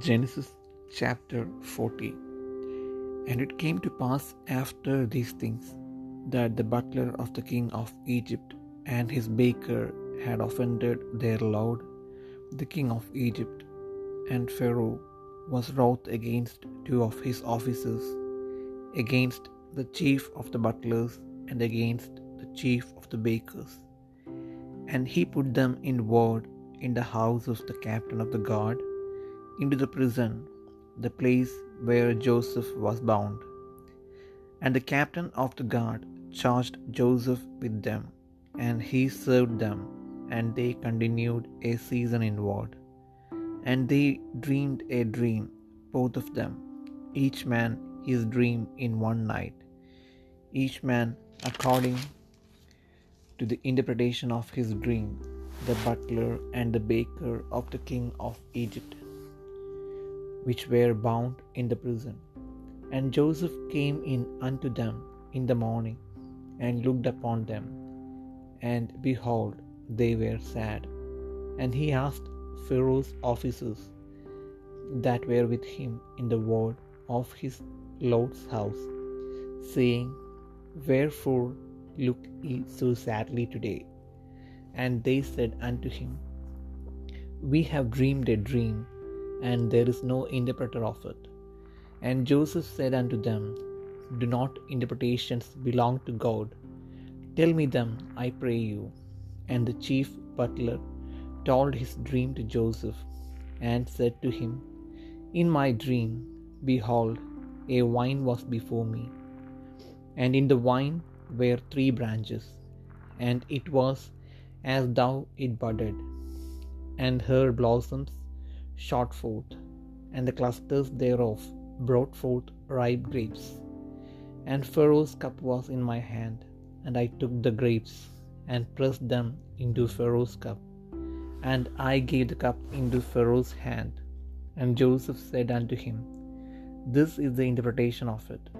Genesis chapter 40 And it came to pass after these things that the butler of the king of Egypt and his baker had offended their lord, the king of Egypt, and Pharaoh was wroth against two of his officers, against the chief of the butlers and against the chief of the bakers. And he put them in ward in the house of the captain of the guard into the prison, the place where Joseph was bound. And the captain of the guard charged Joseph with them, and he served them, and they continued a season in ward. And they dreamed a dream, both of them, each man his dream in one night, each man according to the interpretation of his dream, the butler and the baker of the king of Egypt which were bound in the prison. And Joseph came in unto them in the morning, and looked upon them, and behold, they were sad. And he asked Pharaoh's officers that were with him in the ward of his lord's house, saying, Wherefore look ye so sadly today? And they said unto him, We have dreamed a dream and there is no interpreter of it. And Joseph said unto them, Do not interpretations belong to God? Tell me them, I pray you. And the chief butler told his dream to Joseph, and said to him, In my dream, behold, a vine was before me, and in the vine were three branches, and it was as though it budded, and her blossoms shot forth, and the clusters thereof brought forth ripe grapes. And Pharaoh's cup was in my hand, and I took the grapes, and pressed them into Pharaoh's cup, and I gave the cup into Pharaoh's hand. And Joseph said unto him, This is the interpretation of it.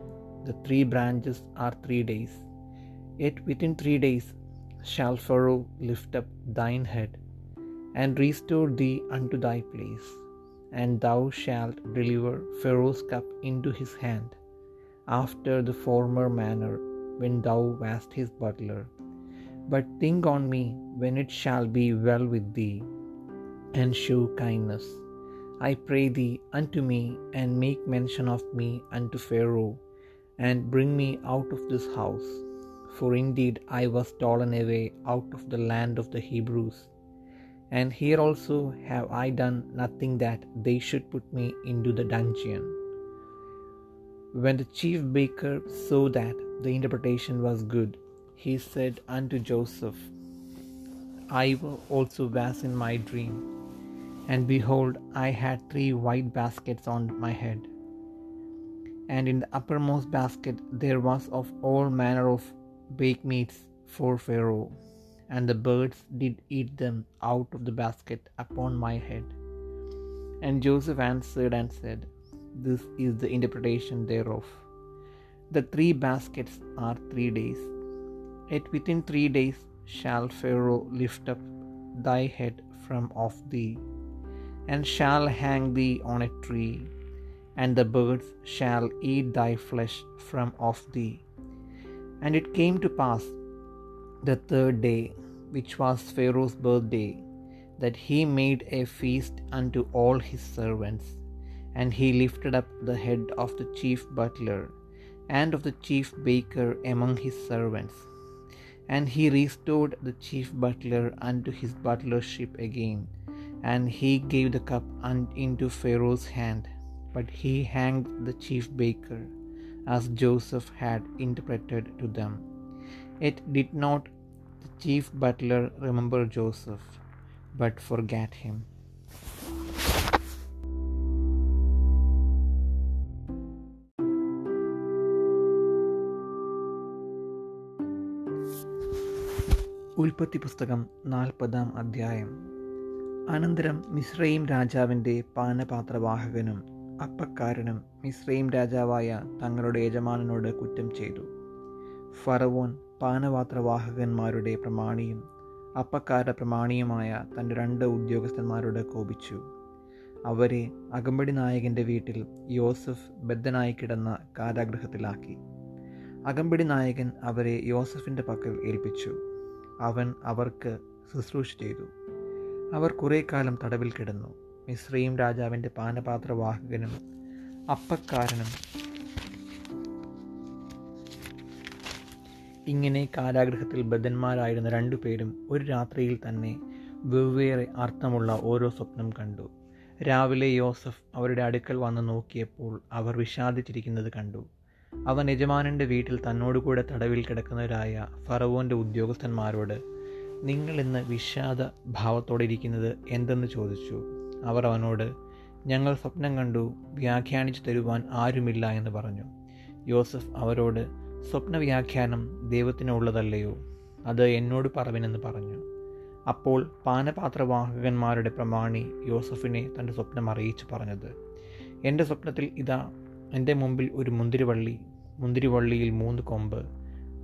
The three branches are three days. Yet within three days shall Pharaoh lift up thine head, and restore thee unto thy place, and thou shalt deliver Pharaoh's cup into his hand, after the former manner when thou wast his butler. But think on me when it shall be well with thee, and show kindness. I pray thee unto me, and make mention of me unto Pharaoh, and bring me out of this house. For indeed I was stolen away out of the land of the Hebrews and here also have I done nothing that they should put me into the dungeon. When the chief baker saw that the interpretation was good, he said unto Joseph, I also was in my dream, and behold, I had three white baskets on my head. And in the uppermost basket there was of all manner of baked meats for Pharaoh and the birds did eat them out of the basket upon my head. And Joseph answered and said, This is the interpretation thereof. The three baskets are three days. Yet within three days shall Pharaoh lift up thy head from off thee, and shall hang thee on a tree, and the birds shall eat thy flesh from off thee. And it came to pass the third day, which was Pharaoh's birthday, that he made a feast unto all his servants. And he lifted up the head of the chief butler and of the chief baker among his servants. And he restored the chief butler unto his butlership again, and he gave the cup into Pharaoh's hand. But he hanged the chief baker, as Joseph had interpreted to them. It did not. The chief butler remember Joseph, but forgat him. ഉൽപ്പത്തി പുസ്തകം നാൽപ്പതാം അധ്യായം. അനന്തരം മിശ്രയും രാജാവിന്റെ പാനപാത്രവാഹകനും അപ്പക്കാരനും മിശ്രയും രാജാവായ തങ്ങളുടെ യജമാനനോട് കുറ്റം ചെയ്തു. ഫറവോൻ പാനപാത്രവാഹകന്മാരുടെ പ്രമാണിയും അപ്പക്കാരുടെ പ്രമാണിയുമായ തന്റെ രണ്ട് ഉദ്യോഗസ്ഥന്മാരോട് കോപിച്ചു. അവരെ അകമ്പടി നായകന്റെ വീട്ടിൽ യോസഫ് ബദ്ധനായി കിടന്ന കാരാഗ്രഹത്തിലാക്കി അകമ്പടി നായകൻ അവരെ യോസഫിന്റെ പക്കൽ ഏൽപ്പിച്ചു. അവൻ അവർക്ക് ശുശ്രൂഷ ചെയ്തു. അവർ കുറേ കാലം തടവിൽ കിടന്നു. മിശ്രയും രാജാവിന്റെ പാനപാത്രവാഹകനും അപ്പക്കാരനും ഇങ്ങനെ കാരാഗ്രഹത്തിൽ ബദ്ധന്മാരായിരുന്ന രണ്ടുപേരും ഒരു രാത്രിയിൽ തന്നെ വെവ്വേറെ അർത്ഥമുള്ള ഓരോ സ്വപ്നം കണ്ടു. രാവിലെ യോസഫ് അവരുടെ അടുക്കൽ വന്ന് നോക്കിയപ്പോൾ അവർ വിഷാദിച്ചിരിക്കുന്നത് കണ്ടു. അവൻ യജമാനന്റെ വീട്ടിൽ തന്നോടുകൂടെ തടവിൽ കിടക്കുന്നവരായ ഫറവോന്റെ ഉദ്യോഗസ്ഥന്മാരോട് നിങ്ങൾ ഇന്ന് വിഷാദ ഭാവത്തോടെ ഇരിക്കുന്നത് എന്തെന്ന് ചോദിച്ചു? അവർ അവനോട് ഞങ്ങൾ സ്വപ്നം കണ്ടു വ്യാഖ്യാനിച്ചു തരുവാൻ ആരുമില്ല എന്ന് പറഞ്ഞു. യോസഫ് അവരോട് സ്വപ്ന വ്യാഖ്യാനം ദൈവത്തിനുള്ളതല്ലയോ? അത് എന്നോട് പറവിനെന്ന് പറഞ്ഞു. അപ്പോൾ പാനപാത്രവാഹകന്മാരുടെ പ്രമാണി യോസഫിനെ തന്റെ സ്വപ്നം അറിയിച്ചു പറഞ്ഞത്. എന്റെ സ്വപ്നത്തിൽ ഇതാ എന്റെ മുമ്പിൽ ഒരു മുന്തിരിവള്ളി മുന്തിരിവള്ളിയിൽ മൂന്ന് കൊമ്പ്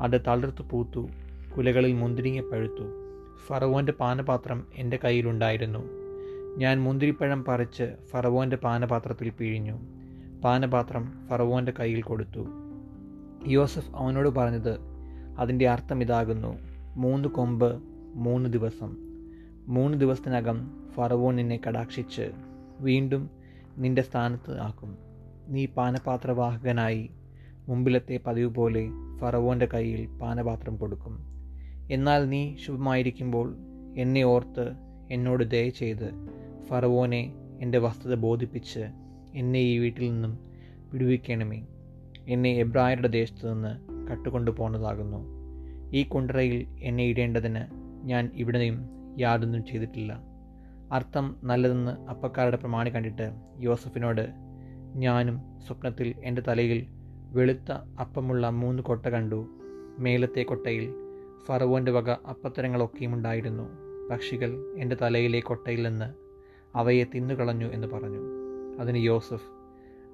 അത് തളിർത്തു പൂത്തു കുലകളിൽ മുന്തിരിങ്ങ പഴുത്തു. ഫറവോന്റെ പാനപാത്രം എന്റെ കയ്യിലുണ്ടായിരുന്നു. ഞാൻ മുന്തിരിപ്പഴം പറിച്ച് ഫറവോന്റെ പാനപാത്രത്തിൽ പിഴിഞ്ഞു. പാനപാത്രം ഫറവോന്റെ കയ്യിൽ കൊടുത്തു. യോസഫ് അവനോട് പറഞ്ഞത് അതിന്റെ അർത്ഥം ഇതാകുന്നു. മൂന്ന് കൊമ്പ് മൂന്ന് ദിവസം. മൂന്ന് ദിവസത്തിനകം ഫറവോൻ നിന്നെ കടാക്ഷിച്ച് വീണ്ടും നിന്റെ സ്ഥാനത്ത് ആക്കും. നീ പാനപാത്രവാഹകനായി മുമ്പിലത്തെ പതിവ് പോലെ ഫറവോന്റെ കയ്യിൽ പാനപാത്രം കൊടുക്കും. എന്നാൽ നീ ശുഭമായിരിക്കുമ്പോൾ എന്നെ ഓർത്ത് എന്നോട് ദയ ചെയ്ത് ഫറവോനെ എന്റെ വസ്തുത ബോധിപ്പിച്ച് എന്നെ ഈ വീട്ടിൽ നിന്നും വിടുവിക്കണമേ. എന്നെ എബ്രായരുടെ ദേശത്തു നിന്ന് കട്ടുകൊണ്ടു പോണതാകുന്നു ഈ കുണ്ടറയിൽ എന്നെ ഇടേണ്ടതിന് ഞാൻ ഇവിടെയും യാതൊന്നും ചെയ്തിട്ടില്ല. അർത്ഥം നല്ലതെന്ന് അപ്പക്കാരുടെ പ്രമാണി കണ്ടിട്ട് യോസഫിനോട് ഞാനും സ്വപ്നത്തിൽ എന്റെ തലയിൽ വെളുത്ത അപ്പമുള്ള മൂന്ന് കൊട്ട കണ്ടു. മേലത്തെ കൊട്ടയിൽ ഫറവോന്റെ വക അപ്പത്തരങ്ങളൊക്കെയും ഉണ്ടായിരുന്നു. പക്ഷികൾ എന്റെ തലയിലെ കൊട്ടയിൽ നിന്ന് അവയെ തിന്നുകളഞ്ഞു എന്ന് പറഞ്ഞു. അതിന് യോസഫ്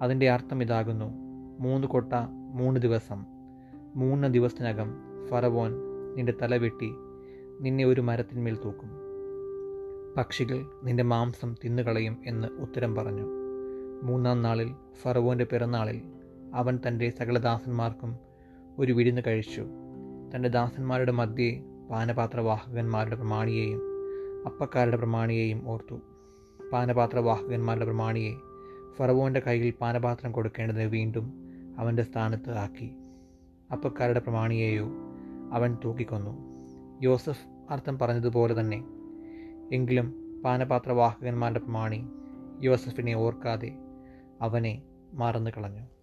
അതിന്റെ അർത്ഥം ഇതാകുന്നു. മൂന്ന് കൊട്ട മൂന്ന് ദിവസം. മൂന്ന് ദിവസത്തിനകം ഫറവോൻ നിന്റെ തല വെട്ടി നിന്നെ ഒരു മരത്തിന്മേൽ തൂക്കും. പക്ഷികൾ നിന്റെ മാംസം തിന്നുകളയും എന്ന് ഉത്തരം പറഞ്ഞു. മൂന്നാം നാളിൽ ഫറവോന്റെ പിറന്നാളിൽ അവൻ തന്റെ സകലദാസന്മാർക്കും ഒരു വിരുന്ന് കഴിച്ചു. തന്റെ ദാസന്മാരുടെ മധ്യേ പാനപാത്രവാഹകന്മാരുടെ പ്രമാണിയെയും അപ്പക്കാരുടെ പ്രമാണിയെയും ഓർത്തു. പാനപാത്രവാഹകന്മാരുടെ പ്രമാണിയെ ഫറവോന്റെ കയ്യിൽ പാനപാത്രം കൊടുക്കേണ്ടതിന് വീണ്ടും അവന്റെ സ്ഥാനത്ത് ആക്കി. അപ്പക്കാരുടെ പ്രമാണിയെയോ അവൻ തൂക്കിക്കൊന്നു. യോസഫ് അർത്ഥം പറഞ്ഞതുപോലെ തന്നെ. എങ്കിലും പാനപാത്രവാഹകന്മാരുടെ പ്രമാണി യോസഫിനെ ഓർക്കാതെ അവനെ മറന്നു കളഞ്ഞു